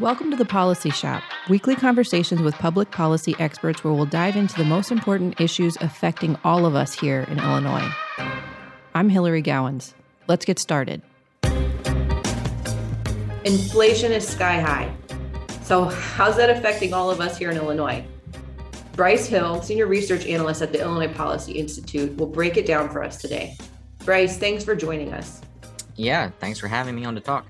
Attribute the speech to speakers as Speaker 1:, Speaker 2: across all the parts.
Speaker 1: Welcome to the Policy Shop, weekly conversations with public policy experts where we'll dive into the most important issues affecting all of us here in Illinois. I'm Hilary Gowins. Let's get started.
Speaker 2: Inflation is sky high. So, how's that affecting all of us here in Illinois? Bryce Hill, Senior Research Analyst at the Illinois Policy Institute, will break it down for us today. Bryce, thanks for joining us.
Speaker 3: Yeah, thanks for having me on to talk.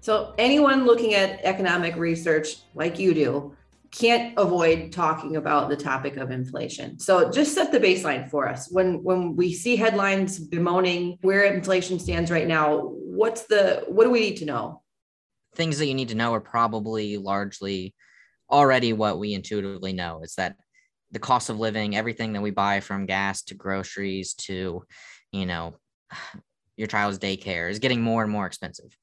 Speaker 2: So, anyone looking at economic research like you do can't avoid talking about the topic of inflation. So, just set the baseline for us. When when we see headlines bemoaning where inflation stands right now, what's the what do we need to know?
Speaker 3: Things that you need to know are probably largely already what we intuitively know is that the cost of living, everything that we buy from gas to groceries to, you know, your child's daycare is getting more and more expensive.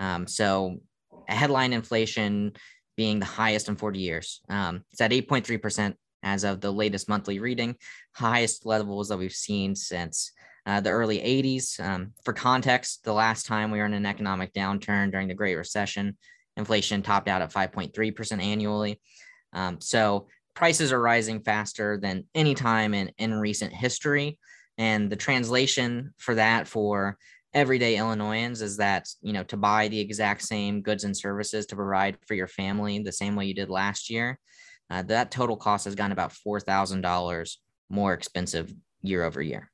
Speaker 3: Um, so headline inflation being the highest in 40 years. Um, it's at 8.3% as of the latest monthly reading, highest levels that we've seen since uh, the early 80s. Um, for context, the last time we were in an economic downturn during the Great Recession, inflation topped out at 5.3% annually. Um, so prices are rising faster than any time in, in recent history. And the translation for that for everyday Illinoisans is that, you know, to buy the exact same goods and services to provide for your family the same way you did last year, uh, that total cost has gone about $4,000 more expensive year over year.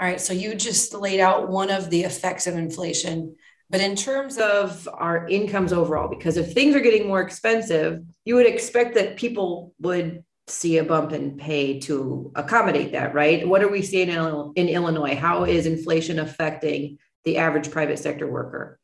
Speaker 4: All right. So you just laid out one of the effects of inflation.
Speaker 2: But in terms of our incomes overall, because if things are getting more expensive, you would expect that people would see a bump in pay to accommodate that, right? What are we seeing in, in Illinois? How is inflation affecting the average private sector worker?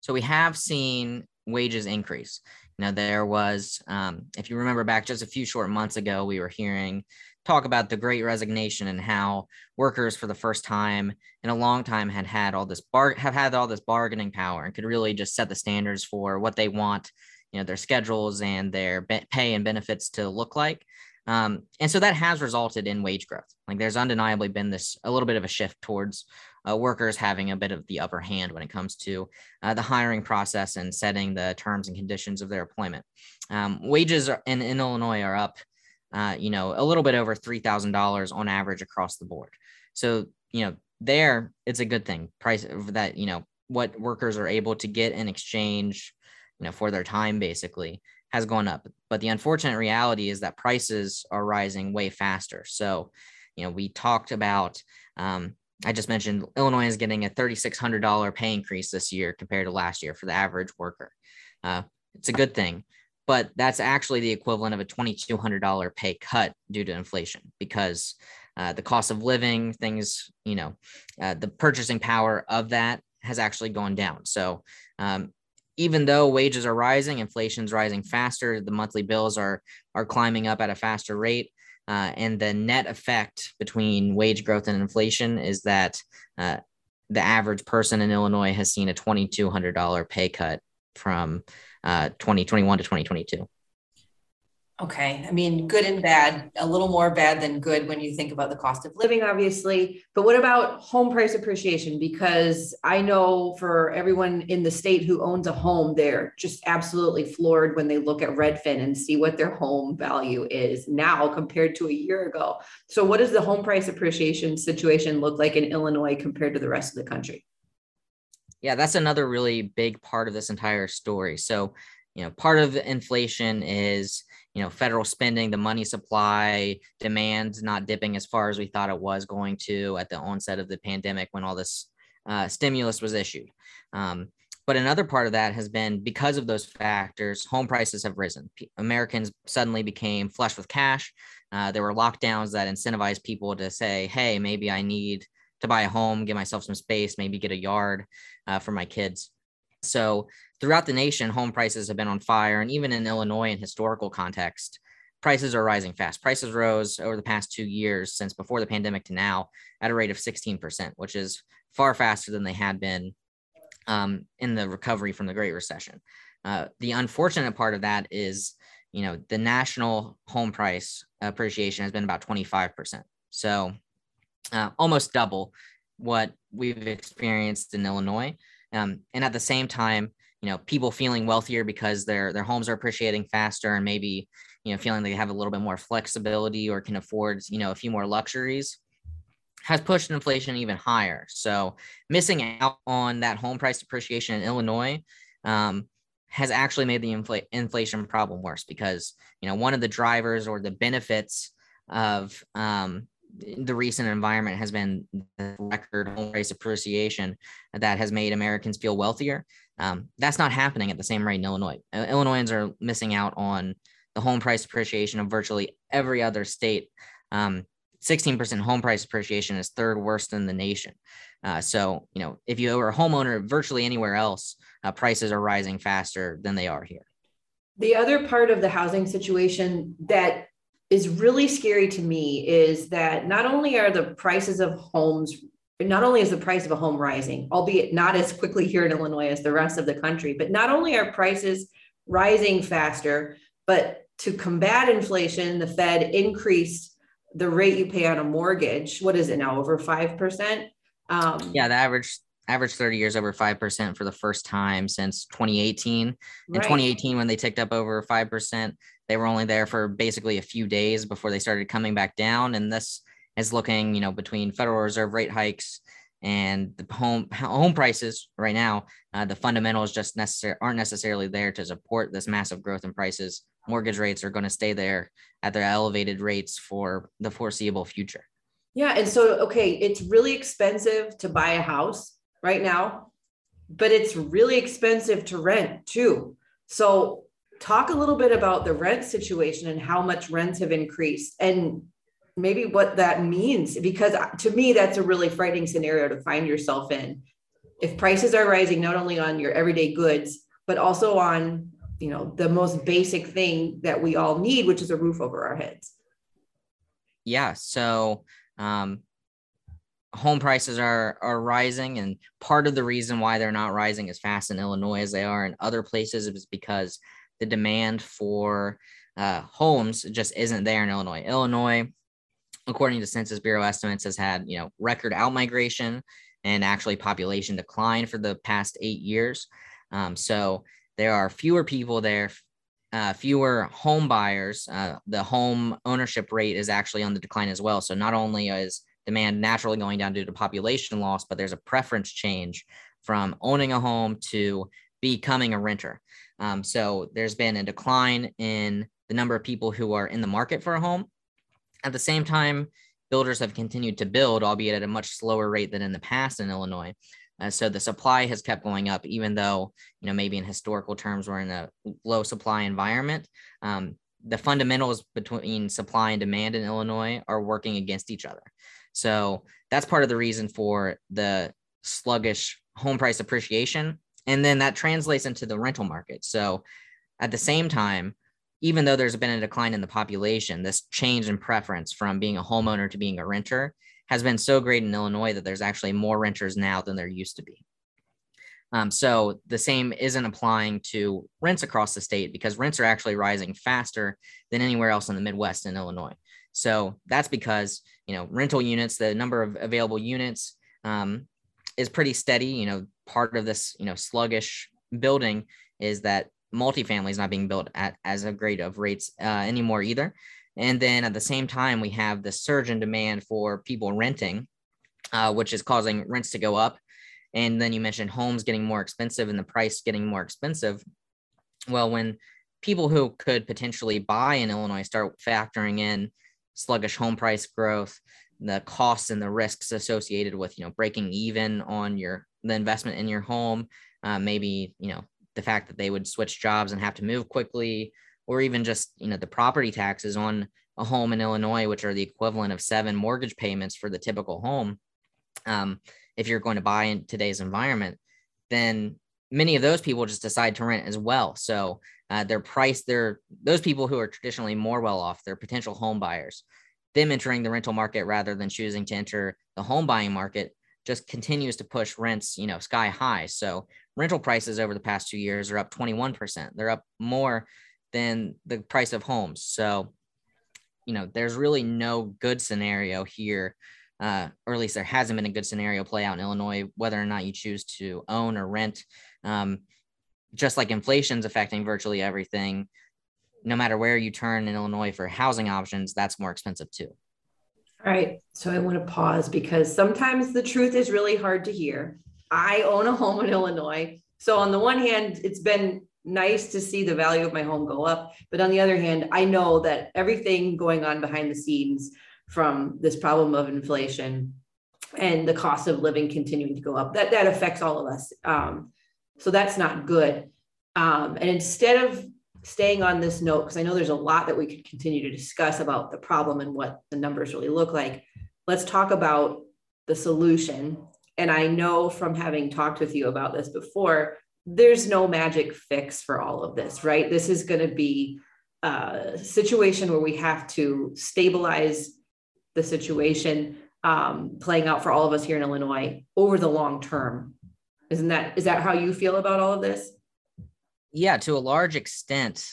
Speaker 3: So we have seen wages increase. Now there was, um, if you remember back just a few short months ago, we were hearing talk about the Great Resignation and how workers, for the first time in a long time, had had all this bar have had all this bargaining power and could really just set the standards for what they want you know their schedules and their pay and benefits to look like. Um, and so that has resulted in wage growth. Like there's undeniably been this a little bit of a shift towards uh, workers having a bit of the upper hand when it comes to uh, the hiring process and setting the terms and conditions of their employment. Um, wages in, in illinois are up uh, you know a little bit over $3000 on average across the board. So you know there it's a good thing. Price that you know what workers are able to get in exchange you know, for their time basically has gone up. But the unfortunate reality is that prices are rising way faster. So, you know, we talked about, um, I just mentioned Illinois is getting a $3,600 pay increase this year compared to last year for the average worker. Uh, it's a good thing, but that's actually the equivalent of a $2,200 pay cut due to inflation because uh, the cost of living, things, you know, uh, the purchasing power of that has actually gone down. So um, even though wages are rising, inflation's rising faster, the monthly bills are are climbing up at a faster rate. Uh, and the net effect between wage growth and inflation is that uh, the average person in Illinois has seen a $2,200 pay cut from uh, 2021 to 2022.
Speaker 4: Okay. I mean, good and bad, a little more bad than good when you think about the cost of
Speaker 2: living, obviously. But what about home price appreciation? Because I know for everyone in the state who owns a home, they're just absolutely floored when they look at Redfin and see what their home value is now compared to a year ago. So, what does the home price appreciation situation look like in Illinois compared to the rest of the country?
Speaker 3: Yeah, that's another really big part of this entire story. So, you know, part of inflation is you know federal spending the money supply demand not dipping as far as we thought it was going to at the onset of the pandemic when all this uh, stimulus was issued. Um, but another part of that has been because of those factors home prices have risen. P- americans suddenly became flush with cash. Uh, there were lockdowns that incentivized people to say hey maybe i need to buy a home give myself some space maybe get a yard uh, for my kids so throughout the nation, home prices have been on fire. And even in Illinois, in historical context, prices are rising fast. Prices rose over the past two years since before the pandemic to now at a rate of 16%, which is far faster than they had been um, in the recovery from the Great Recession. Uh, the unfortunate part of that is, you know, the national home price appreciation has been about 25%. So uh, almost double what we've experienced in Illinois. Um, and at the same time, you know people feeling wealthier because their their homes are appreciating faster and maybe you know feeling they have a little bit more flexibility or can afford you know a few more luxuries has pushed inflation even higher. So missing out on that home price appreciation in illinois um, has actually made the infl- inflation problem worse because you know one of the drivers or the benefits of um, the recent environment has been the record home price appreciation that has made Americans feel wealthier. Um, that's not happening at the same rate in Illinois. Uh, Illinoisans are missing out on the home price appreciation of virtually every other state. Um, 16% home price appreciation is third worst in the nation. Uh, so, you know, if you are a homeowner virtually anywhere else, uh, prices are rising faster than they are here.
Speaker 2: The other part of the housing situation that is really scary to me is that not only are the prices of homes not only is the price of a home rising albeit not as quickly here in illinois as the rest of the country but not only are prices rising faster but to combat inflation the fed increased the rate you pay on a mortgage what is it now over 5%
Speaker 3: um, yeah the average average 30 years over 5% for the first time since 2018 in 2018 when they ticked up over 5% they were only there for basically a few days before they started coming back down. And this is looking, you know, between Federal Reserve rate hikes and the home home prices right now, uh, the fundamentals just necessar- aren't necessarily there to support this massive growth in prices. Mortgage rates are going to stay there at their elevated rates for the foreseeable future.
Speaker 2: Yeah, and so okay, it's really expensive to buy a house right now, but it's really expensive to rent too. So talk a little bit about the rent situation and how much rents have increased and maybe what that means because to me that's a really frightening scenario to find yourself in if prices are rising not only on your everyday goods but also on you know the most basic thing that we all need which is a roof over our heads
Speaker 3: yeah so um, home prices are are rising and part of the reason why they're not rising as fast in illinois as they are in other places is because the demand for uh, homes just isn't there in Illinois. Illinois, according to Census Bureau estimates, has had you know record outmigration and actually population decline for the past eight years. Um, so there are fewer people there, uh, fewer home buyers. Uh, the home ownership rate is actually on the decline as well. So not only is demand naturally going down due to population loss, but there's a preference change from owning a home to becoming a renter. Um, so there's been a decline in the number of people who are in the market for a home. At the same time, builders have continued to build, albeit at a much slower rate than in the past in Illinois. Uh, so the supply has kept going up, even though you know maybe in historical terms we're in a low supply environment. Um, the fundamentals between supply and demand in Illinois are working against each other. So that's part of the reason for the sluggish home price appreciation and then that translates into the rental market. So at the same time, even though there's been a decline in the population, this change in preference from being a homeowner to being a renter has been so great in Illinois that there's actually more renters now than there used to be. Um, so the same isn't applying to rents across the state because rents are actually rising faster than anywhere else in the Midwest and Illinois. So that's because you know rental units, the number of available units um, is pretty steady. You know, part of this, you know, sluggish building is that multifamily is not being built at as a great of rates uh, anymore either. And then at the same time, we have the surge in demand for people renting, uh, which is causing rents to go up. And then you mentioned homes getting more expensive and the price getting more expensive. Well, when people who could potentially buy in Illinois start factoring in sluggish home price growth, the costs and the risks associated with you know breaking even on your the investment in your home uh, maybe you know the fact that they would switch jobs and have to move quickly or even just you know the property taxes on a home in illinois which are the equivalent of seven mortgage payments for the typical home um, if you're going to buy in today's environment then many of those people just decide to rent as well so uh, their price they're those people who are traditionally more well off they're potential home buyers them entering the rental market rather than choosing to enter the home buying market just continues to push rents, you know, sky high. So rental prices over the past two years are up 21%. They're up more than the price of homes. So, you know, there's really no good scenario here, uh, or at least there hasn't been a good scenario play out in Illinois, whether or not you choose to own or rent. Um, just like inflation's affecting virtually everything, no matter where you turn in Illinois for housing options, that's more expensive too.
Speaker 2: All right. So I want to pause because sometimes the truth is really hard to hear. I own a home in Illinois. So on the one hand, it's been nice to see the value of my home go up. But on the other hand, I know that everything going on behind the scenes from this problem of inflation and the cost of living continuing to go up, that, that affects all of us. Um, so that's not good. Um, and instead of staying on this note, because I know there's a lot that we could continue to discuss about the problem and what the numbers really look like, let's talk about the solution. And I know from having talked with you about this before, there's no magic fix for all of this, right? This is going to be a situation where we have to stabilize the situation um, playing out for all of us here in Illinois over the long term. Isn't that is that how you feel about all of this?
Speaker 3: Yeah, to a large extent,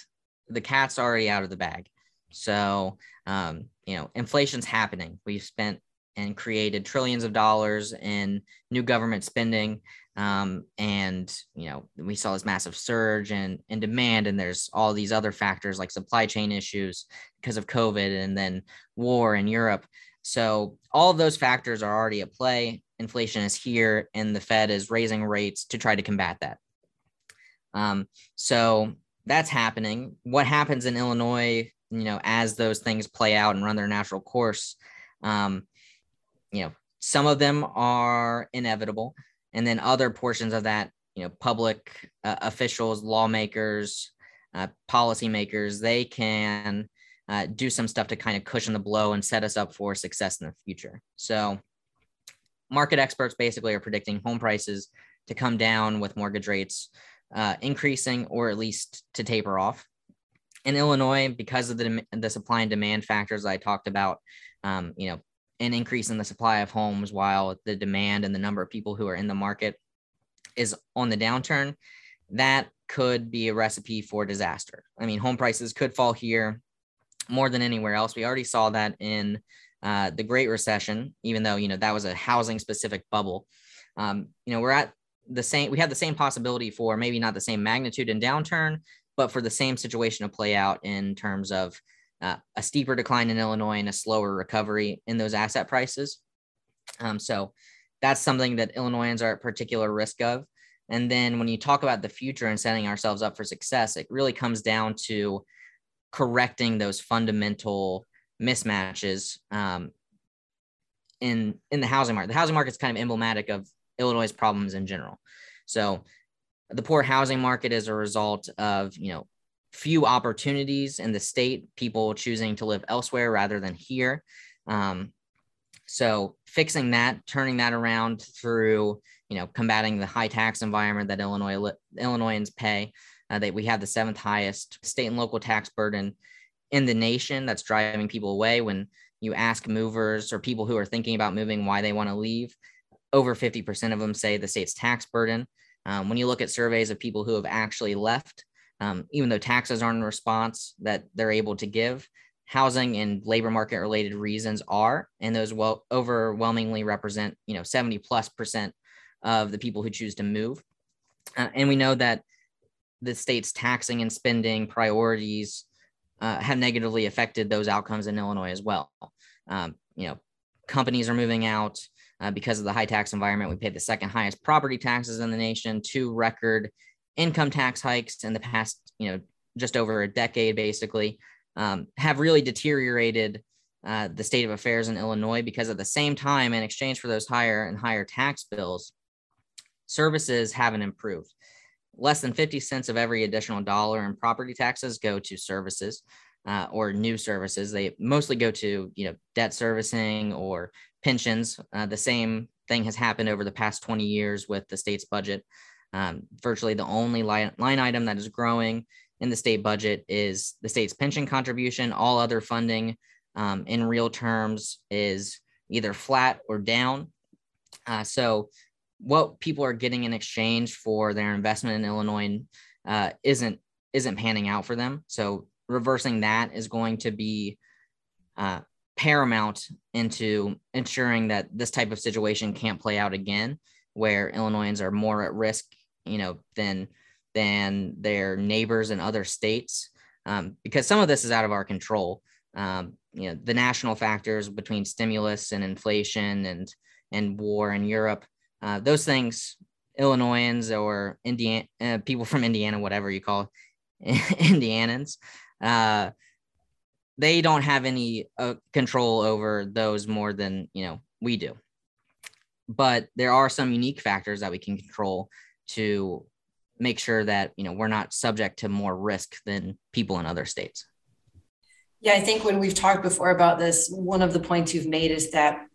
Speaker 3: the cat's already out of the bag. So, um, you know, inflation's happening. We've spent and created trillions of dollars in new government spending. Um, and you know, we saw this massive surge in, in demand, and there's all these other factors like supply chain issues because of COVID and then war in Europe. So all of those factors are already at play. Inflation is here, and the Fed is raising rates to try to combat that. Um, so that's happening. What happens in Illinois, you know, as those things play out and run their natural course, um, you know, some of them are inevitable, and then other portions of that, you know, public uh, officials, lawmakers, uh, policymakers, they can uh, do some stuff to kind of cushion the blow and set us up for success in the future. So, market experts basically are predicting home prices to come down with mortgage rates uh, increasing or at least to taper off. In Illinois, because of the, the supply and demand factors I talked about, um, you know, an increase in the supply of homes while the demand and the number of people who are in the market is on the downturn, that could be a recipe for disaster. I mean, home prices could fall here more than anywhere else. We already saw that in uh, the Great Recession, even though you know that was a housing specific bubble. Um, you know, we're at the same. We have the same possibility for maybe not the same magnitude and downturn, but for the same situation to play out in terms of uh, a steeper decline in Illinois and a slower recovery in those asset prices. Um, so that's something that Illinoisans are at particular risk of. And then when you talk about the future and setting ourselves up for success, it really comes down to correcting those fundamental mismatches um, in in the housing market. The housing market is kind of emblematic of Illinois' problems in general. So the poor housing market is a result of you know few opportunities in the state, people choosing to live elsewhere rather than here. Um, so fixing that, turning that around through you know combating the high tax environment that Illinois Illinoisans pay uh, that we have the seventh highest state and local tax burden in the nation that's driving people away when you ask movers or people who are thinking about moving why they want to leave over 50% of them say the state's tax burden um, when you look at surveys of people who have actually left um, even though taxes aren't a response that they're able to give housing and labor market related reasons are and those well overwhelmingly represent you know 70 plus percent of the people who choose to move uh, and we know that the state's taxing and spending priorities uh, have negatively affected those outcomes in Illinois as well. Um, you know, companies are moving out uh, because of the high tax environment. We paid the second highest property taxes in the nation, two record income tax hikes in the past, you know, just over a decade, basically, um, have really deteriorated uh, the state of affairs in Illinois because at the same time, in exchange for those higher and higher tax bills, services haven't improved less than 50 cents of every additional dollar in property taxes go to services uh, or new services. They mostly go to you know debt servicing or pensions. Uh, the same thing has happened over the past 20 years with the state's budget. Um, virtually the only line, line item that is growing in the state budget is the state's pension contribution. All other funding um, in real terms is either flat or down. Uh, so what people are getting in exchange for their investment in Illinois uh, isn't isn't panning out for them. So reversing that is going to be uh, paramount into ensuring that this type of situation can't play out again, where Illinoisans are more at risk, you know, than than their neighbors in other states um, because some of this is out of our control. Um, you know, the national factors between stimulus and inflation and and war in Europe, uh, those things, Illinoisans or Indiana uh, people from Indiana, whatever you call Indianans, uh, they don't have any uh, control over those more than you know we do. But there are some unique factors that we can control to make sure that you know we're not subject to more risk than people in other states.
Speaker 2: Yeah, I think when we've talked before about this, one of the points you've made is that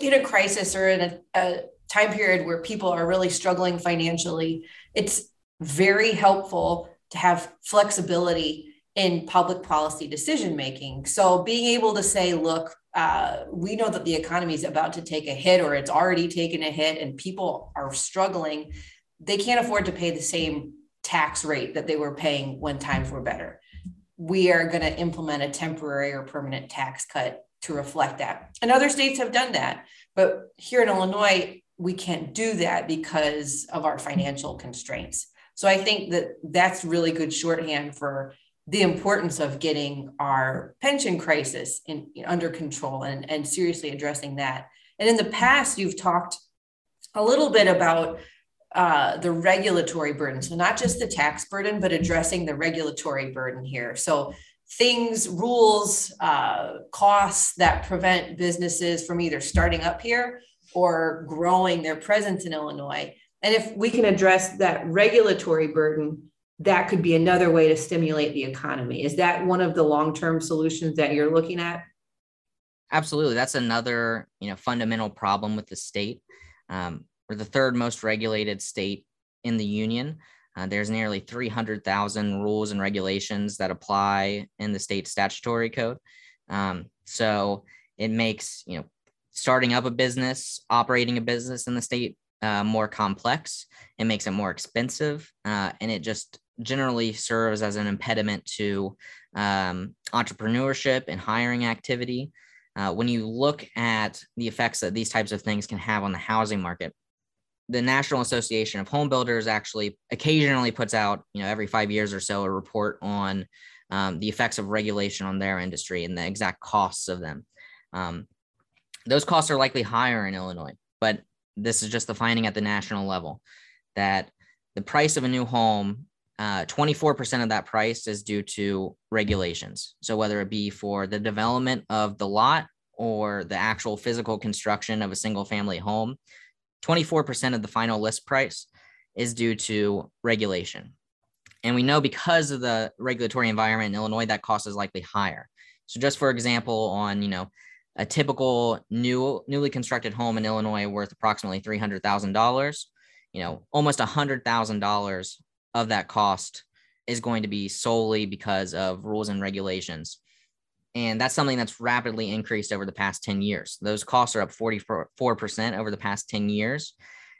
Speaker 2: in a crisis or in a, a time period where people are really struggling financially, it's very helpful to have flexibility in public policy decision making. So being able to say, look, uh, we know that the economy is about to take a hit or it's already taken a hit and people are struggling they can't afford to pay the same tax rate that they were paying when times were better. We are going to implement a temporary or permanent tax cut to reflect that. And other states have done that. But here in Illinois, we can't do that because of our financial constraints. So I think that that's really good shorthand for the importance of getting our pension crisis in, in, under control and, and seriously addressing that. And in the past, you've talked a little bit about uh, the regulatory burden. So, not just the tax burden, but addressing the regulatory burden here. So, things, rules, uh, costs that prevent businesses from either starting up here or growing their presence in Illinois.
Speaker 5: And if we can address that regulatory burden, that could be another way to stimulate the economy. Is that one of the long term solutions that you're looking at?
Speaker 3: Absolutely. That's another you know fundamental problem with the state. Um, we're the third most regulated state in the union. Uh, there's nearly 300,000 rules and regulations that apply in the state statutory code. Um, so it makes you know starting up a business, operating a business in the state uh, more complex. It makes it more expensive, uh, and it just generally serves as an impediment to um, entrepreneurship and hiring activity. Uh, when you look at the effects that these types of things can have on the housing market, the National Association of Home Builders actually occasionally puts out, you know, every five years or so, a report on um, the effects of regulation on their industry and the exact costs of them. Um, those costs are likely higher in Illinois, but this is just the finding at the national level that the price of a new home, uh, 24% of that price is due to regulations. So whether it be for the development of the lot or the actual physical construction of a single family home, 24% of the final list price is due to regulation. And we know because of the regulatory environment in Illinois, that cost is likely higher. So just for example, on, you know, a typical new newly constructed home in Illinois worth approximately $300,000, you know, almost $100,000 of that cost is going to be solely because of rules and regulations and that's something that's rapidly increased over the past 10 years. Those costs are up 44% over the past 10 years.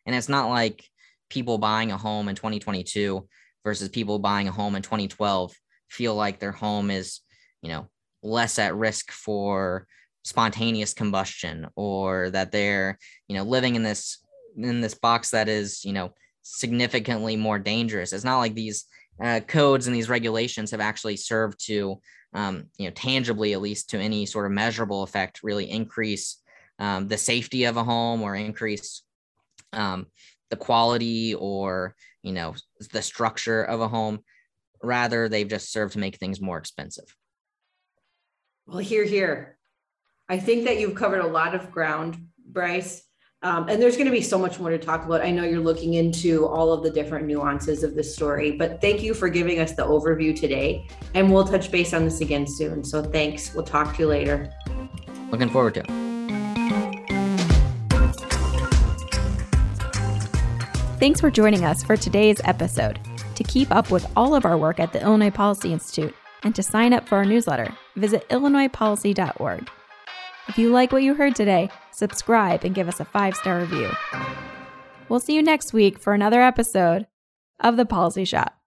Speaker 3: And it's not like people buying a home in 2022 versus people buying a home in 2012 feel like their home is, you know, less at risk for spontaneous combustion or that they're, you know, living in this in this box that is, you know, significantly more dangerous. It's not like these uh, codes and these regulations have actually served to um, you know, tangibly at least to any sort of measurable effect, really increase um, the safety of a home or increase um, the quality or you know the structure of a home. Rather, they've just served to make things more expensive.
Speaker 5: Well, hear, hear. I think that you've covered a lot of ground, Bryce. Um, and there's going to be so much more to talk about. I know you're looking into all of the different nuances of the story, but thank you for giving us the overview today. And we'll touch base on this again soon. So thanks. We'll talk to you later.
Speaker 3: Looking forward to it.
Speaker 1: Thanks for joining us for today's episode. To keep up with all of our work at the Illinois Policy Institute and to sign up for our newsletter, visit illinoispolicy.org. If you like what you heard today, subscribe and give us a five star review. We'll see you next week for another episode of The Policy Shop.